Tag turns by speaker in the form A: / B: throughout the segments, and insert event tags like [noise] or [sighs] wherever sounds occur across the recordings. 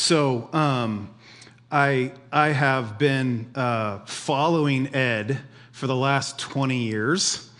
A: So, um, I, I have been uh, following Ed for the last 20 years.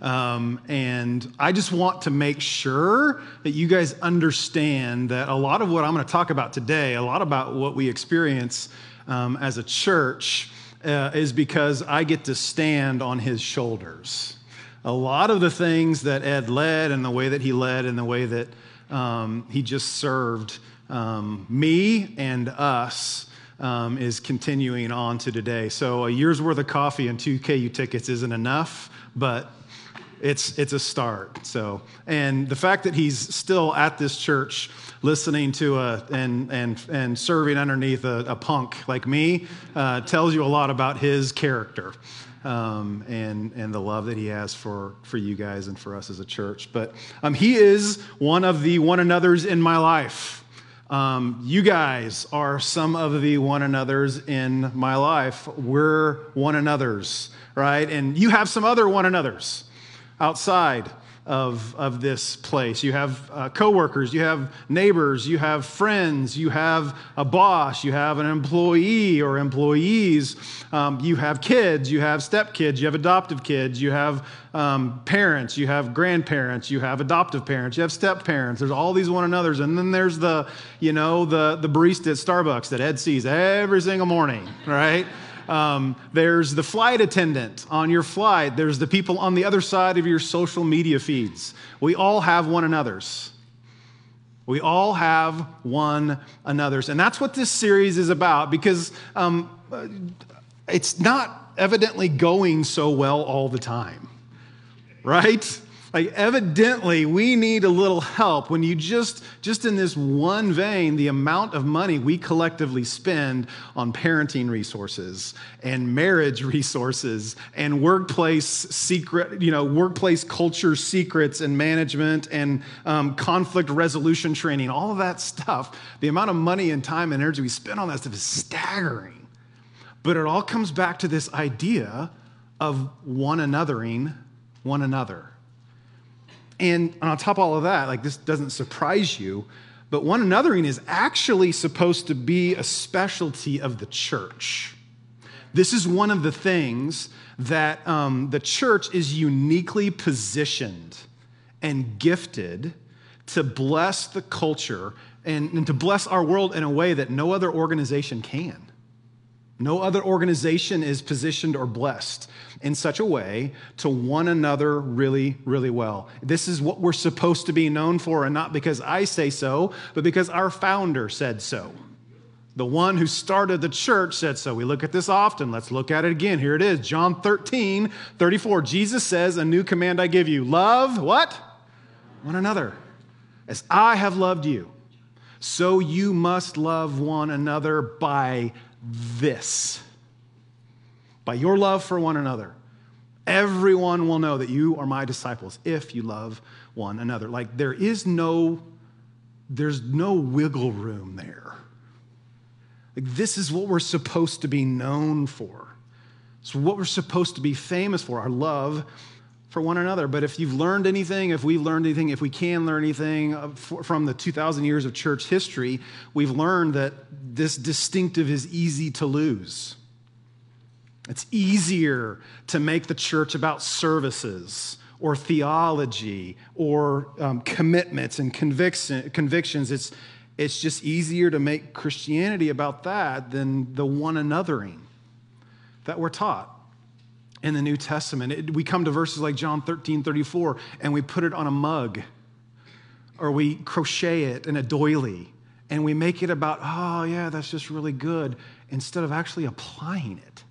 A: Um, and I just want to make sure that you guys understand that a lot of what I'm going to talk about today, a lot about what we experience um, as a church, uh, is because I get to stand on his shoulders. A lot of the things that Ed led and the way that he led and the way that um, he just served um, me and us um, is continuing on to today. So a year's worth of coffee and two KU tickets isn't enough, but it's it's a start. So, and the fact that he's still at this church, listening to a and and and serving underneath a, a punk like me, uh, tells you a lot about his character. Um, and and the love that he has for for you guys and for us as a church. But um, he is one of the one another's in my life. Um, you guys are some of the one another's in my life. We're one another's, right? And you have some other one another's outside of, of this place. You have uh, coworkers, you have neighbors, you have friends, you have a boss, you have an employee or employees, um, you have kids, you have stepkids, you have adoptive kids, you have um, parents, you have grandparents, you have adoptive parents, you have step parents. There's all these one another's, and then there's the you know the the barista at Starbucks that Ed sees every single morning, right? Um, there's the flight attendant on your flight. There's the people on the other side of your social media feeds. We all have one another's. We all have one another's. And that's what this series is about because um, it's not evidently going so well all the time, right? Like evidently we need a little help when you just just in this one vein the amount of money we collectively spend on parenting resources and marriage [laughs] resources and workplace secret you know workplace culture secrets and management and um, conflict resolution training all of that stuff. The amount of money and time and energy we spend on that stuff is staggering. But it all comes back to this idea of one anothering one another and on top of all of that, like this doesn't surprise you, but one anothering is actually supposed to be a specialty of the church. This is one of the things that um, the church is uniquely positioned and gifted to bless the culture and, and to bless our world in a way that no other organization can. No other organization is positioned or blessed in such a way to one another really, really well. This is what we're supposed to be known for, and not because I say so, but because our founder said so. The one who started the church said so. We look at this often. Let's look at it again. Here it is John 13, 34. Jesus says, A new command I give you love what? One another. As I have loved you, so you must love one another by this by your love for one another. Everyone will know that you are my disciples if you love one another. Like there is no there's no wiggle room there. Like this is what we're supposed to be known for. It's what we're supposed to be famous for, our love for one another. But if you've learned anything, if we've learned anything, if we can learn anything from the 2,000 years of church history, we've learned that this distinctive is easy to lose. It's easier to make the church about services or theology or um, commitments and conviction, convictions. It's, it's just easier to make Christianity about that than the one anothering that we're taught in the New Testament. It, we come to verses like John 13, 34, and we put it on a mug, or we crochet it in a doily, and we make it about, oh, yeah, that's just really good, instead of actually applying it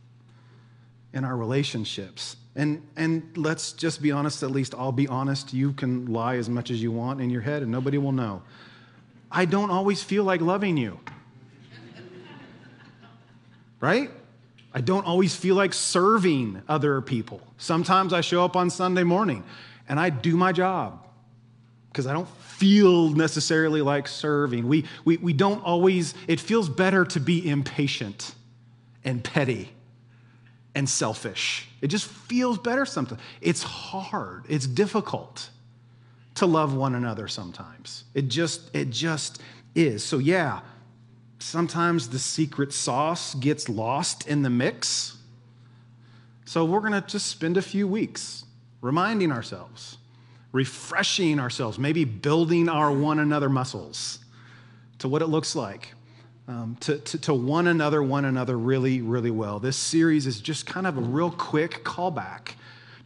A: in our relationships. And, and let's just be honest, at least I'll be honest. You can lie as much as you want in your head, and nobody will know. I don't always feel like loving you. [laughs] Right? I don't always feel like serving other people. Sometimes I show up on Sunday morning and I do my job because I don't feel necessarily like serving. We, we, we don't always, it feels better to be impatient and petty and selfish. It just feels better sometimes. It's hard, it's difficult to love one another sometimes. It just, it just is. So, yeah, sometimes the secret sauce gets lost in the mix. So we're going to just spend a few weeks reminding ourselves, refreshing ourselves, maybe building our one another muscles to what it looks like um, to, to, to one another, one another really, really well. This series is just kind of a real quick callback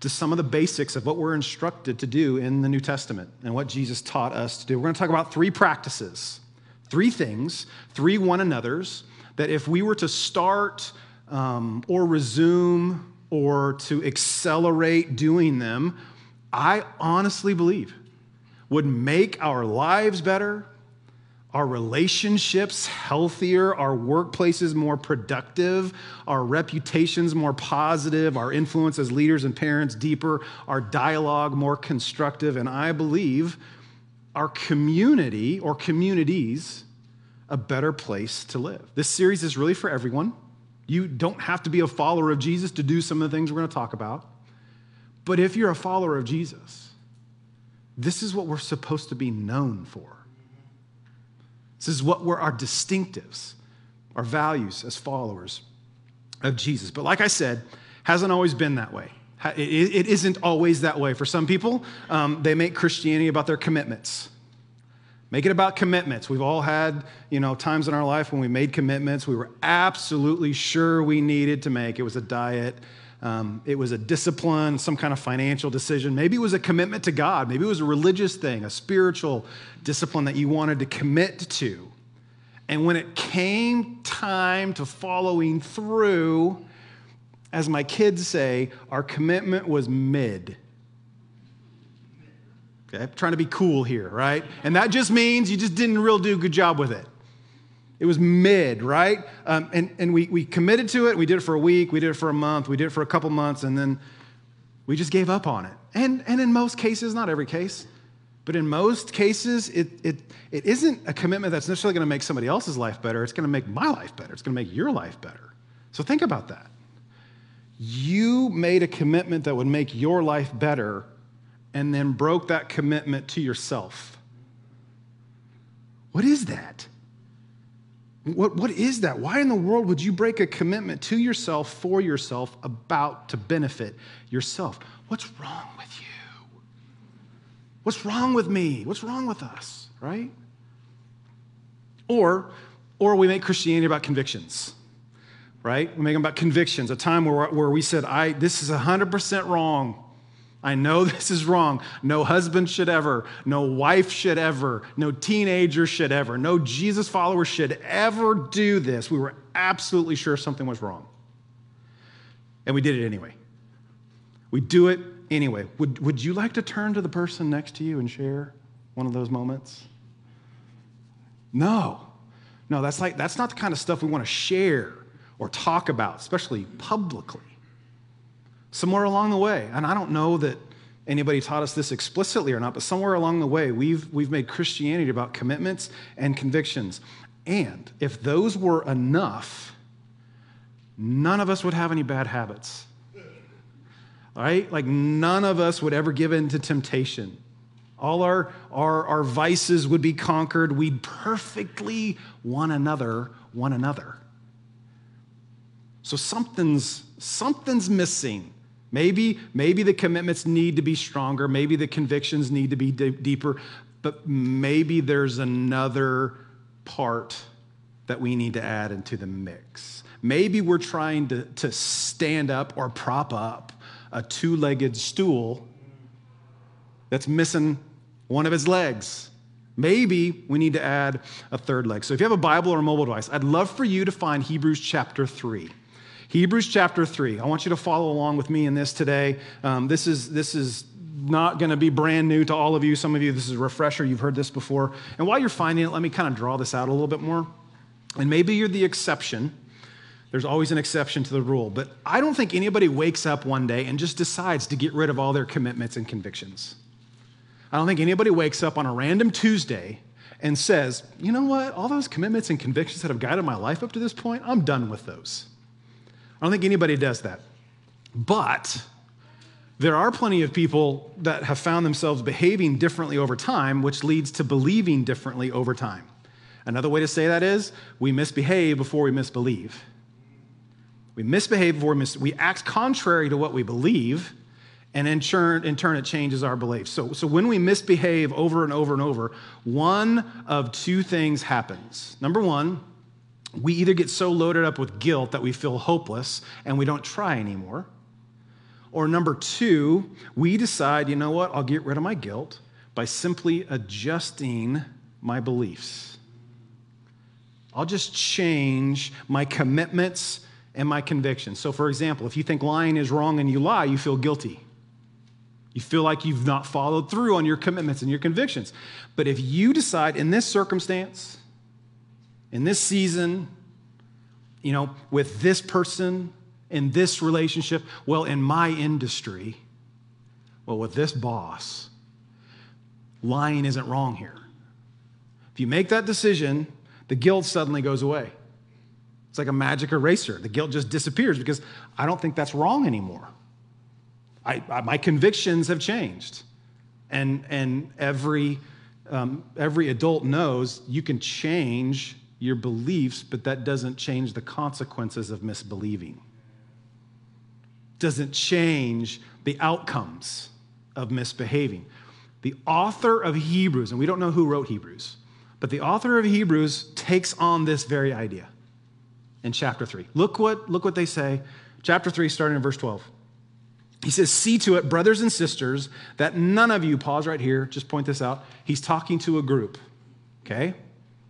A: to some of the basics of what we're instructed to do in the New Testament and what Jesus taught us to do. We're going to talk about three practices, three things, three one another's that if we were to start um, or resume or to accelerate doing them, I honestly believe would make our lives better, our relationships healthier, our workplaces more productive, our reputations more positive, our influence as leaders and parents deeper, our dialogue more constructive, and I believe our community or communities a better place to live. This series is really for everyone. You don't have to be a follower of Jesus to do some of the things we're going to talk about. But if you're a follower of Jesus, this is what we're supposed to be known for. This is what were our distinctives, our values as followers of Jesus. But like I said, hasn't always been that way. It isn't always that way. For some people, um, they make Christianity about their commitments. Make it about commitments. We've all had, you know, times in our life when we made commitments we were absolutely sure we needed to make. It was a diet, um, it was a discipline, some kind of financial decision. Maybe it was a commitment to God. Maybe it was a religious thing, a spiritual discipline that you wanted to commit to. And when it came time to following through, as my kids say, our commitment was mid. Okay, I'm trying to be cool here, right? And that just means you just didn't real do a good job with it. It was mid, right? Um, and and we, we committed to it. We did it for a week. We did it for a month. We did it for a couple months. And then we just gave up on it. And, and in most cases, not every case, but in most cases, it, it, it isn't a commitment that's necessarily going to make somebody else's life better. It's going to make my life better. It's going to make your life better. So think about that. You made a commitment that would make your life better and then broke that commitment to yourself. What is that? What, what is that? Why in the world would you break a commitment to yourself for yourself about to benefit yourself? What's wrong with you? What's wrong with me? What's wrong with us, right? Or, or we make Christianity about convictions, right? We make them about convictions, a time where, where we said, I, this is 100% wrong. I know [laughs] this is wrong. No husband should ever, no wife should ever, no teenager should ever, no Jesus follower should ever do this. We were absolutely sure something was wrong. And we did it anyway. We do it anyway. Would, would you like to turn to the person next to you and share one of those moments? No. No, that's like that's not the kind of stuff we want to share or talk about, especially publicly somewhere along the way, and I don't know that anybody taught us this explicitly or not, but somewhere along the way, we've, we've made Christianity about commitments and convictions. And if those were enough, none of us would have any bad habits. All right? Like none of us would ever give in to temptation. All our, our, our vices would be conquered. We'd perfectly one another, one another. So something's, something's missing Maybe, maybe the commitments need to be stronger, maybe the convictions need to be d- deeper, but maybe there's another part that we need to add into the mix. Maybe we're trying to, to stand up or prop up a two legged stool that's missing one of its legs. Maybe we need to add a third leg. So if you have a Bible or a mobile device, I'd love for you to find Hebrews chapter 3. Hebrews chapter 3. I want you to follow along with me in this today. Um, this, is, this is not going to be brand new to all of you. Some of you, this is a refresher. You've heard this before. And while you're finding it, let me kind of draw this out a little bit more. And maybe you're the exception. There's always an exception to the rule. But I don't think anybody wakes up one day and just decides to get rid of all their commitments and convictions. I don't think anybody wakes up on a random Tuesday and says, you know what, all those commitments and convictions that have guided my life up to this point, I'm done with those. I don't think anybody does that. But there are plenty of people that have found themselves behaving differently over time, which leads to believing differently over time. Another way to say that is we misbehave before we misbelieve. We misbehave before we mis- we act contrary to what we believe, and in turn, in turn, it changes our beliefs. So, so when we misbehave over and over and over, one of two things happens. Number one, we either get so loaded up with guilt that we feel hopeless and we don't try anymore. Or number two, we decide, you know what, I'll get rid of my guilt by simply adjusting my beliefs. I'll just change my commitments and my convictions. So, for example, if you think lying is wrong and you lie, you feel guilty. You feel like you've not followed through on your commitments and your convictions. But if you decide in this circumstance, in this season, you know, with this person, in this relationship, well, in my industry, well, with this boss, lying isn't wrong here. If you make that decision, the guilt suddenly goes away. It's like a magic eraser. The guilt just disappears because I don't think that's wrong anymore. I, I, my convictions have changed. And, and every, um, every adult knows you can change your beliefs, but that doesn't change the consequences of misbelieving. Doesn't change the outcomes of misbehaving. The author of Hebrews, and we don't know who wrote Hebrews, but the author of Hebrews takes on this very idea in chapter 3. Look what, look what they say. Chapter 3, starting in verse 12. He says, See to it, brothers and sisters, that none of you, pause right here, just point this out. He's talking to a group, okay?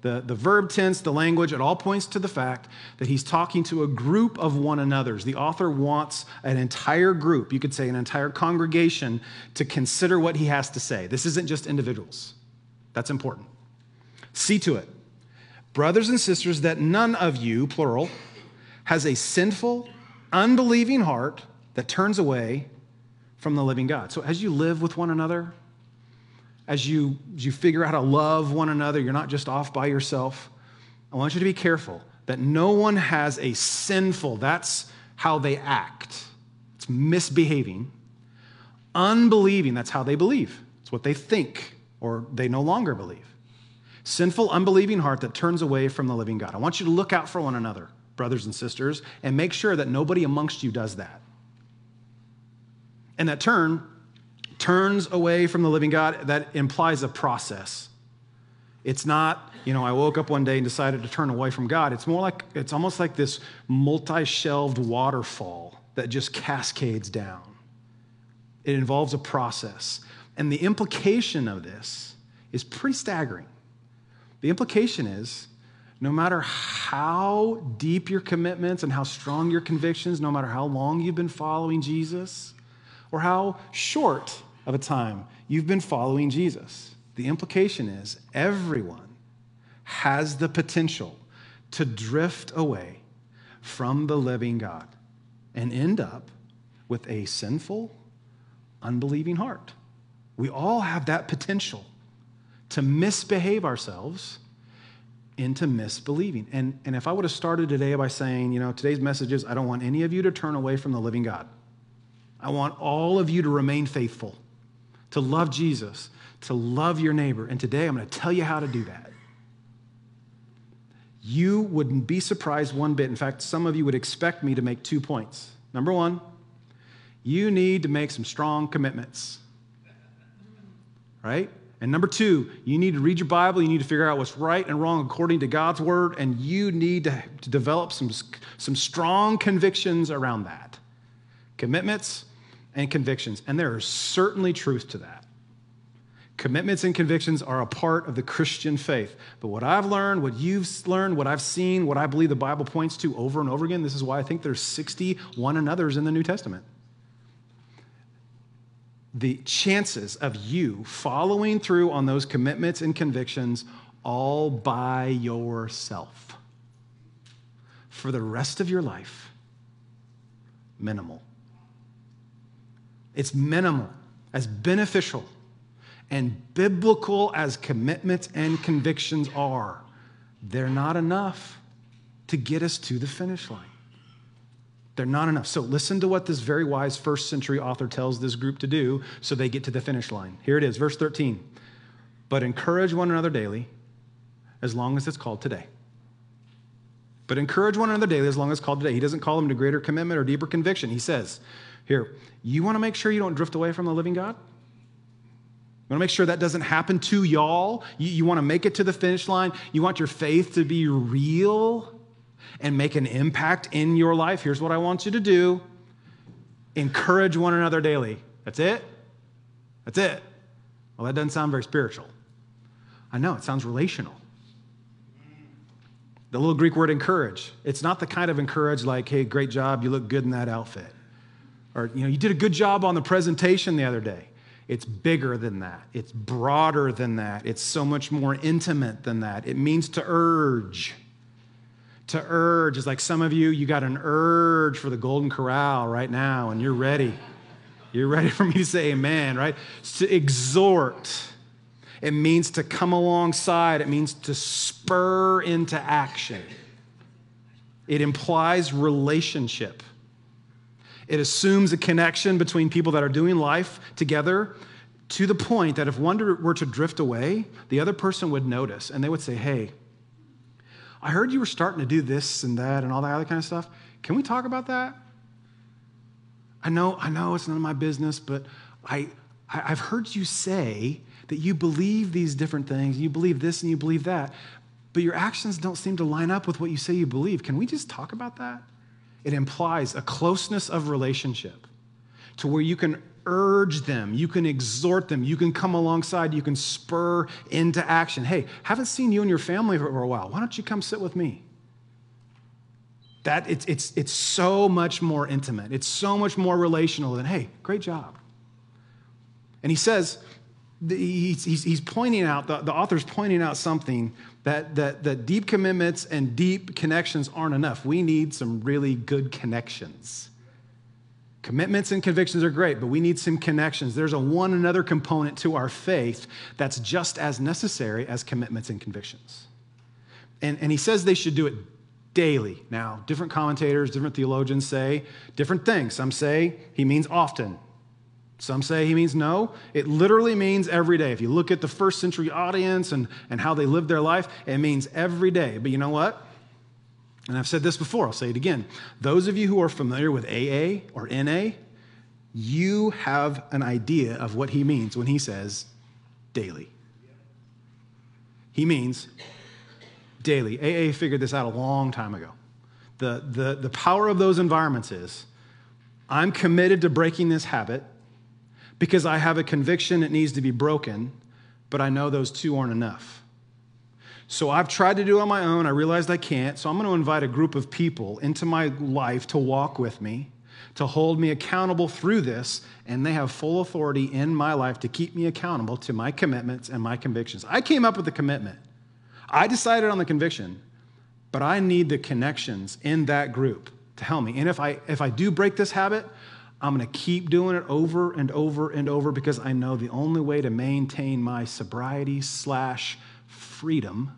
A: The, the verb tense, the language, it all points to the fact that he's talking to a group of one another's. The author wants an entire group, you could say an entire congregation, to consider what he has to say. This isn't just individuals. That's important. See to it, brothers and sisters, that none of you, plural, has a sinful, unbelieving heart that turns away from the living God. So as you live with one another, as you, as you figure out how to love one another, you're not just off by yourself. I want you to be careful that no one has a sinful, that's how they act. It's misbehaving. Unbelieving, that's how they believe. It's what they think or they no longer believe. Sinful, unbelieving heart that turns away from the living God. I want you to look out for one another, brothers and sisters, and make sure that nobody amongst you does that. And that turn turns away from the living God, that implies a process. It's not, you know, I woke up one day and decided to turn away from God. It's more like, it's almost like this multi shelved waterfall that just cascades down. It involves a process. And the implication of this is pretty staggering. The implication is no matter how deep your commitments and how strong your convictions, no matter how long you've been following Jesus, or how short of a time you've been following Jesus. The implication is everyone has the potential to drift away from the living God and end up with a sinful, unbelieving heart. We all have that potential to misbehave ourselves into misbelieving. And, and if I would have started today by saying, you know, today's message is I don't want any of you to turn away from the living God. I want all of you to remain faithful, to love Jesus, to love your neighbor. And today I'm going to tell you how to do that. You wouldn't be surprised one bit. In fact, some of you would expect me to make two points. Number one, you need to make some strong commitments, right? And number two, you need to read your Bible. You need to figure out what's right and wrong according to God's word. And you need to, to develop some, some strong convictions around that. Commitments and convictions. And there is certainly truth to that. Commitments and convictions are a part of the Christian faith. But what I've learned, what you've learned, what I've seen, what I believe the Bible points to over and over again, this is why I think there's 60 one another's in the New Testament. The chances of you following through on those commitments and convictions all by yourself for the rest of your life, minimal. It's minimal, as beneficial and biblical as commitments and convictions are. They're not enough to get us to the finish line. They're not enough. So listen to what this very wise first century author tells this group to do so they get to the finish line. Here it is, verse 13. But encourage one another daily, as long as it's called today. But encourage one another daily as long as it's called today. He doesn't call them to greater commitment or deeper conviction. He says, Here, you want to make sure you don't drift away from the living God? You want to make sure that doesn't happen to y'all? You, you want to make it to the finish line? You want your faith to be real and make an impact in your life? Here's what I want you to do encourage one another daily. That's it? That's it. Well, that doesn't sound very spiritual. I know, it sounds relational. The little Greek word encourage, it's not the kind of encourage like, hey, great job, you look good in that outfit. Or, you know, you did a good job on the presentation the other day. It's bigger than that. It's broader than that. It's so much more intimate than that. It means to urge. To urge is like some of you, you got an urge for the Golden Corral right now, and you're ready. You're ready for me to say amen, right? It's to exhort it means to come alongside, it means to spur into action. It implies relationship. It assumes a connection between people that are doing life together to the point that if one were to drift away, the other person would notice and they would say, Hey, I heard you were starting to do this and that and all that other kind of stuff. Can we talk about that? I know, I know it's none of my business, but I, I've heard you say that you believe these different things, you believe this and you believe that, but your actions don't seem to line up with what you say you believe. Can we just talk about that? It implies a closeness of relationship to where you can urge them, you can exhort them, you can come alongside, you can spur into action. Hey, haven't seen you and your family for a while. Why don't you come sit with me? That it's, it's, it's so much more intimate. It's so much more relational than, hey, great job. And he says, he's, he's pointing out, the, the author's pointing out something that, that, that deep commitments and deep connections aren't enough. We need some really good connections. Commitments and convictions are great, but we need some connections. There's a one another component to our faith that's just as necessary as commitments and convictions. And, and he says they should do it daily. Now, different commentators, different theologians say different things. Some say he means often, some say he means no. It literally means every day. If you look at the first century audience and, and how they lived their life, it means every day. But you know what? And I've said this before, I'll say it again. Those of you who are familiar with AA or NA, you have an idea of what he means when he says daily. He means daily. AA figured this out a long time ago. The, the, the power of those environments is I'm committed to breaking this habit because I have a conviction it needs to be broken, but I know those two aren't enough. So I've tried to do it on my own. I realized I can't. So I'm going to invite a group of people into my life to walk with me, to hold me accountable through this. And they have full authority in my life to keep me accountable to my commitments and my convictions. I came up with the commitment, I decided on the conviction, but I need the connections in that group to help me. And if I, if I do break this habit, I'm going to keep doing it over and over and over because I know the only way to maintain my sobriety slash freedom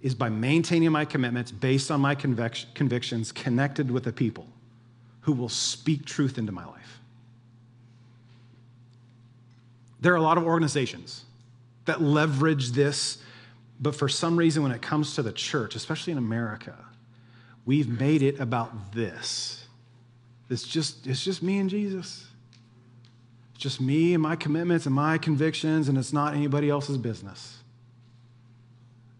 A: is by maintaining my commitments based on my convic- convictions, connected with the people who will speak truth into my life. There are a lot of organizations that leverage this, but for some reason, when it comes to the church, especially in America, we've made it about this it's just, it's just me and Jesus. It's just me and my commitments and my convictions, and it's not anybody else's business.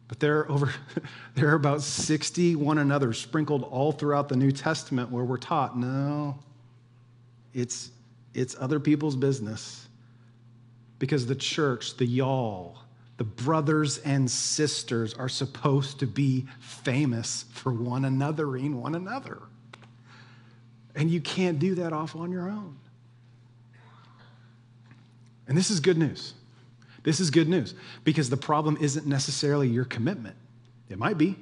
A: But there are over [laughs] there are about 60 one another sprinkled all throughout the New Testament where we're taught, no, it's it's other people's business. Because the church, the y'all, the brothers and sisters are supposed to be famous for one anothering one another. And you can't do that off on your own. And this is good news. This is good news because the problem isn't necessarily your commitment. It might be.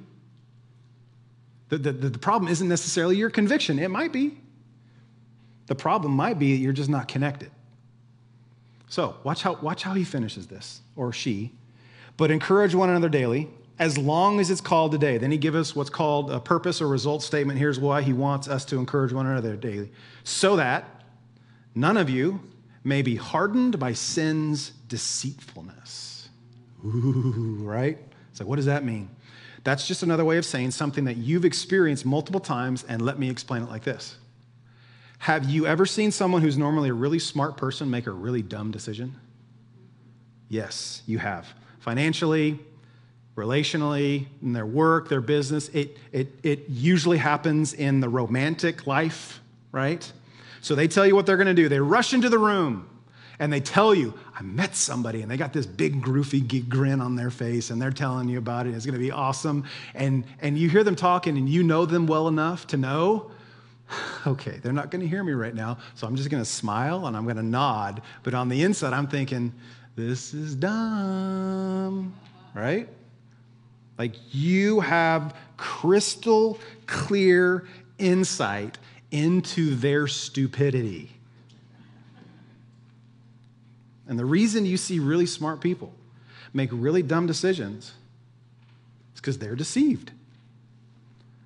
A: The, the, the problem isn't necessarily your conviction. It might be. The problem might be that you're just not connected. So watch how, watch how he finishes this, or she. But encourage one another daily as long as it's called today. Then he gives us what's called a purpose or result statement. Here's why he wants us to encourage one another daily. So that none of you may be hardened by sin's deceitfulness. Ooh, right? So, what does that mean? That's just another way of saying something that you've experienced multiple times, and let me explain it like this. Have you ever seen someone who's normally a really smart person make a really dumb decision? Yes, you have. Financially, relationally, in their work, their business. It, it, it usually happens in the romantic life, right? So they tell you what they're going to do. They rush into the room and they tell you, I met somebody, and they got this big, groovy grin on their face, and they're telling you about it. It's going to be awesome. And, and you hear them talking, and you know them well enough to know, [sighs] okay, they're not going to hear me right now, so I'm just going to smile and I'm going to nod. But on the inside, I'm thinking, this is dumb, right? Like you have crystal clear insight into their stupidity. And the reason you see really smart people make really dumb decisions is because they're deceived.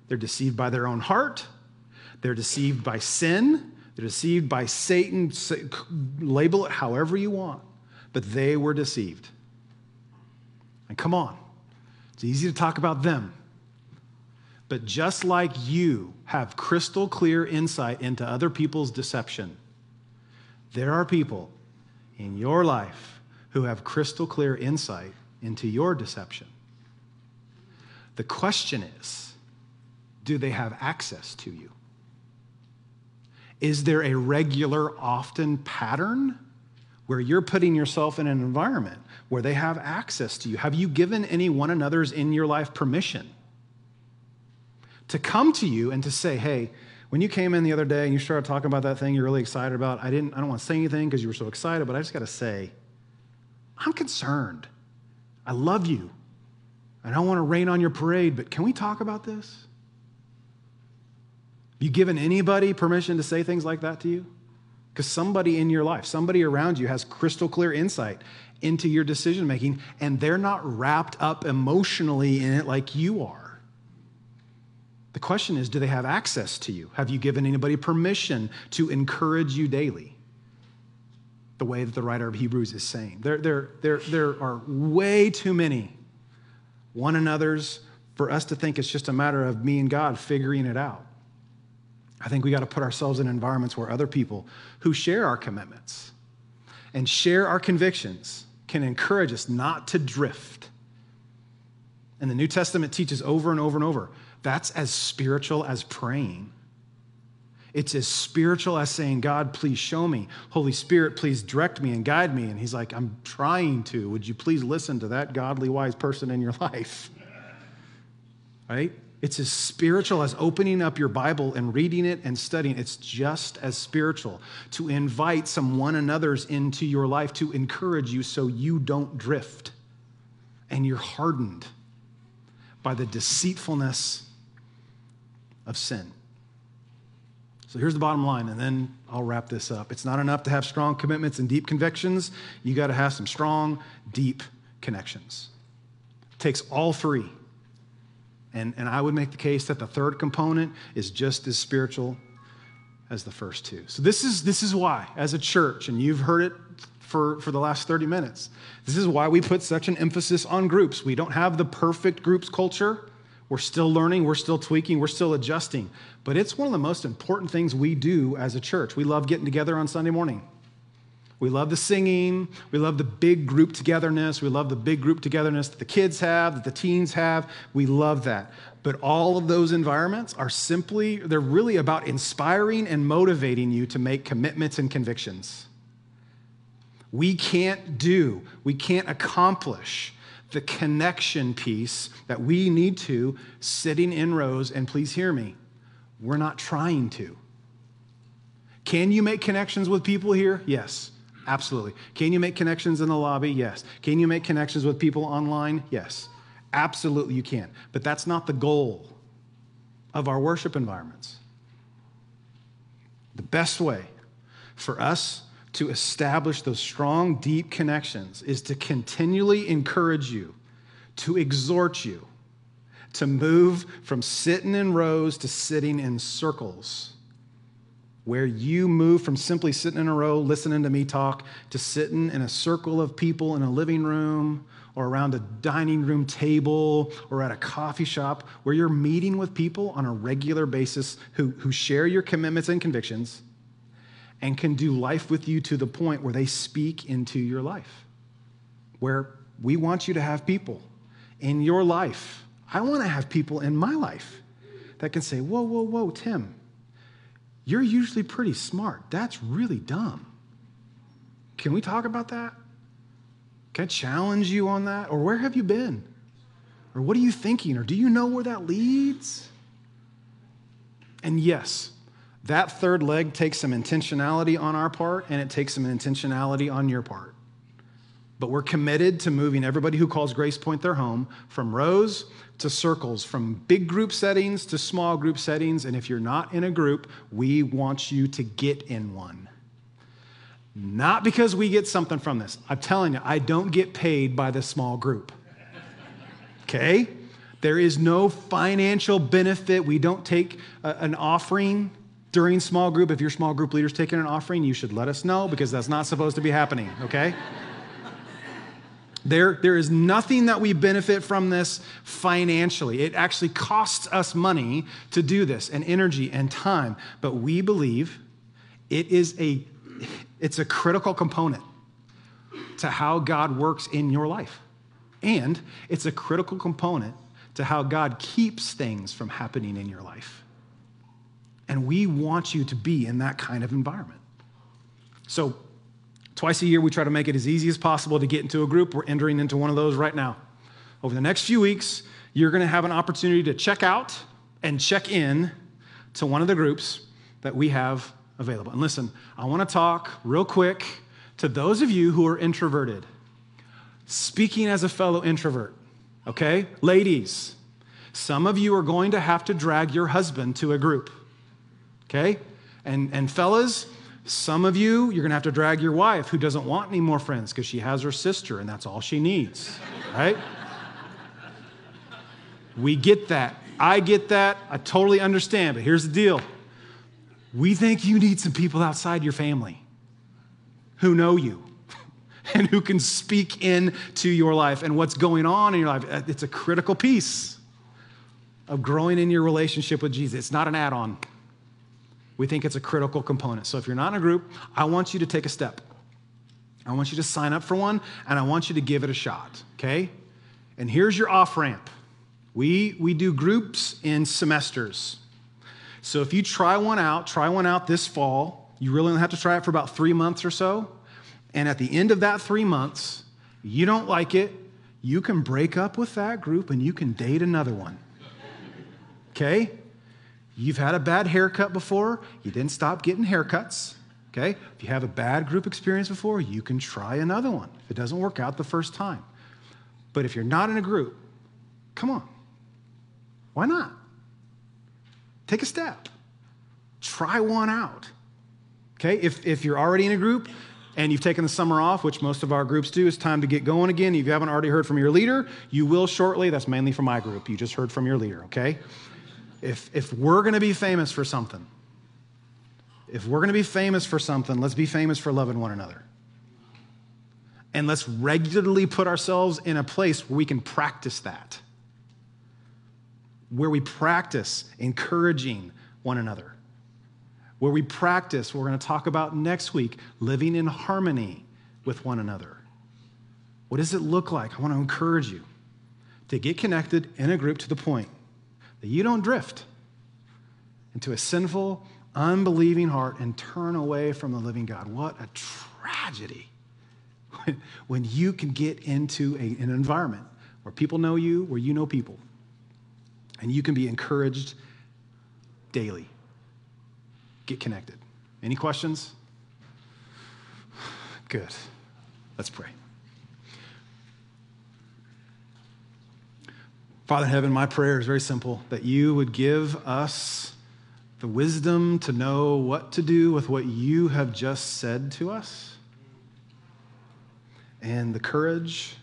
A: They're deceived by their own heart, they're deceived by sin, they're deceived by Satan. Label it however you want, but they were deceived. And come on, it's easy to talk about them. But just like you have crystal clear insight into other people's deception, there are people in your life who have crystal clear insight into your deception. The question is do they have access to you? Is there a regular, often pattern where you're putting yourself in an environment where they have access to you? Have you given any one another's in your life permission to come to you and to say, hey, when you came in the other day and you started talking about that thing you're really excited about, I didn't I don't want to say anything because you were so excited, but I just got to say I'm concerned. I love you. I don't want to rain on your parade, but can we talk about this? Have you given anybody permission to say things like that to you? Because somebody in your life, somebody around you has crystal clear insight into your decision making, and they're not wrapped up emotionally in it like you are. The question is do they have access to you? Have you given anybody permission to encourage you daily? The way that the writer of Hebrews is saying. There, there, there, there are way too many one another's for us to think it's just a matter of me and God figuring it out. I think we got to put ourselves in environments where other people who share our commitments and share our convictions can encourage us not to drift. And the New Testament teaches over and over and over that's as spiritual as praying. It's as spiritual as saying, God, please show me. Holy Spirit, please direct me and guide me. And he's like, I'm trying to. Would you please listen to that godly, wise person in your [laughs] life? Right? It's as spiritual as opening up your Bible and reading it and studying. It's just as spiritual to invite some one another's into your life to encourage you so you don't drift and you're hardened by the deceitfulness of sin. So here's the bottom line, and then I'll wrap this up. It's not enough to have strong commitments and deep convictions. You got to have some strong, deep connections. It takes all three. And, and I would make the case that the third component is just as spiritual as the first two. So this is, this is why, as a church, and you've heard it for, for the last 30 minutes, this is why we put such an emphasis on groups. We don't have the perfect groups culture. We're still learning, we're still tweaking, we're still adjusting. But it's one of the most important things we do as a church. We love getting together on Sunday morning. We love the singing. We love the big group togetherness. We love the big group togetherness that the kids have, that the teens have. We love that. But all of those environments are simply, they're really about inspiring and motivating you to make commitments and convictions. We can't do, we can't accomplish the connection piece that we need to sitting in rows, and please hear me, we're not trying to. Can you make connections with people here? Yes, absolutely. Can you make connections in the lobby? Yes. Can you make connections with people online? Yes, absolutely you can. But that's not the goal of our worship environments. The best way for us to establish those strong, deep connections is to continually encourage you, to exhort you, to move from sitting in rows to sitting in circles. Where you move from simply sitting in a row, listening to me talk, to sitting in a circle of people in a living room or around a dining room table or at a coffee shop where you're meeting with people on a regular basis who, who share your commitments and convictions and can do life with you to the point where they speak into your life. Where we want you to have people in your life. I want to have people in my life that can say, Whoa, whoa, whoa, Tim, you're usually pretty smart. That's really dumb. Can we talk about that? Can I challenge you on that? Or where have you been? Or what are you thinking? Or do you know where that leads? And yes, that third leg takes some intentionality on our part and it takes some intentionality on your part. But we're committed to moving everybody who calls Grace Point their home from rows to circles, from big group settings to small group settings. And if you're not in a group, we want you to get in one. Not because we get something from this. I'm telling you, I don't get paid by the small group. Okay? There is no financial benefit. We don't take a, an offering during small group. If your small group leader's taking an offering, you should let us know because that's not supposed to be happening, okay? There, there is nothing that we benefit from this financially. It actually costs us money to do this and energy and time. But we believe it is a it's a critical component to how God works in your life. And it's a critical component to how God keeps things from happening in your life. And we want you to be in that kind of environment. So, twice a year, we try to make it as easy as possible to get into a group. We're entering into one of those right now. Over the next few weeks, you're going to have an opportunity to check out and check in to one of the groups that we have available. And listen, I want to talk real quick to those of you who are introverted. Speaking as a fellow introvert, okay? Ladies, some of you are going to have to drag your husband to a group, okay? And, and fellas, some of you, you're going to have to drag your wife who doesn't want any more friends because she has her sister and that's all she needs, right? we get that. I get that. I totally understand. But here's the deal we think you need some people outside your family who know you [laughs] and who can speak into your life and what's going on in your life. It's a critical piece of growing in your relationship with Jesus. It's not an add on. We think it's a critical component. So if you're not in a group, I want you to take a step. I want you to sign up for one and I want you to give it a shot, okay? And here's your off ramp. We, we do groups in semesters. So if you try one out, try one out this fall, you really only have to try it for about three months or so. And at the end of that three months, you don't like it, you can break up with that group and you can date another one. Okay? You've had a bad haircut before, you didn't stop getting haircuts. Okay? If you have a bad group experience before, you can try another one if it doesn't work out the first time. But if you're not in a group, come on. Why not? Take a step. Try one out. Okay? If, if you're already in a group and you've taken the summer off, which most of our groups do, it's time to get going again. If you haven't already heard from your leader, you will shortly. That's mainly from my group. You just heard from your leader, okay? If, if we're going to be famous for something, if we're going to be famous for something, let's be famous for loving one another. And let's regularly put ourselves in a place where we can practice that where we practice encouraging one another, where we practice, we're going to talk about next week, living in harmony with one another. What does it look like? I want to encourage you to get connected in a group to the point that you don't drift into a sinful, unbelieving heart and turn away from the living God. What a tragedy when, you can get into a, an environment where people know you, where you know people and you can be encouraged daily. Get connected. Any questions? Good. Let's pray. Father in heaven, my prayer is very simple that you would give us the wisdom to know what to do with what you have just said to us, and the courage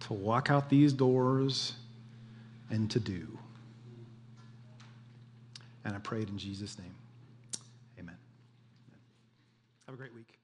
A: to walk out these doors and to do. And I prayed in Jesus' name. Amen. Have a great week.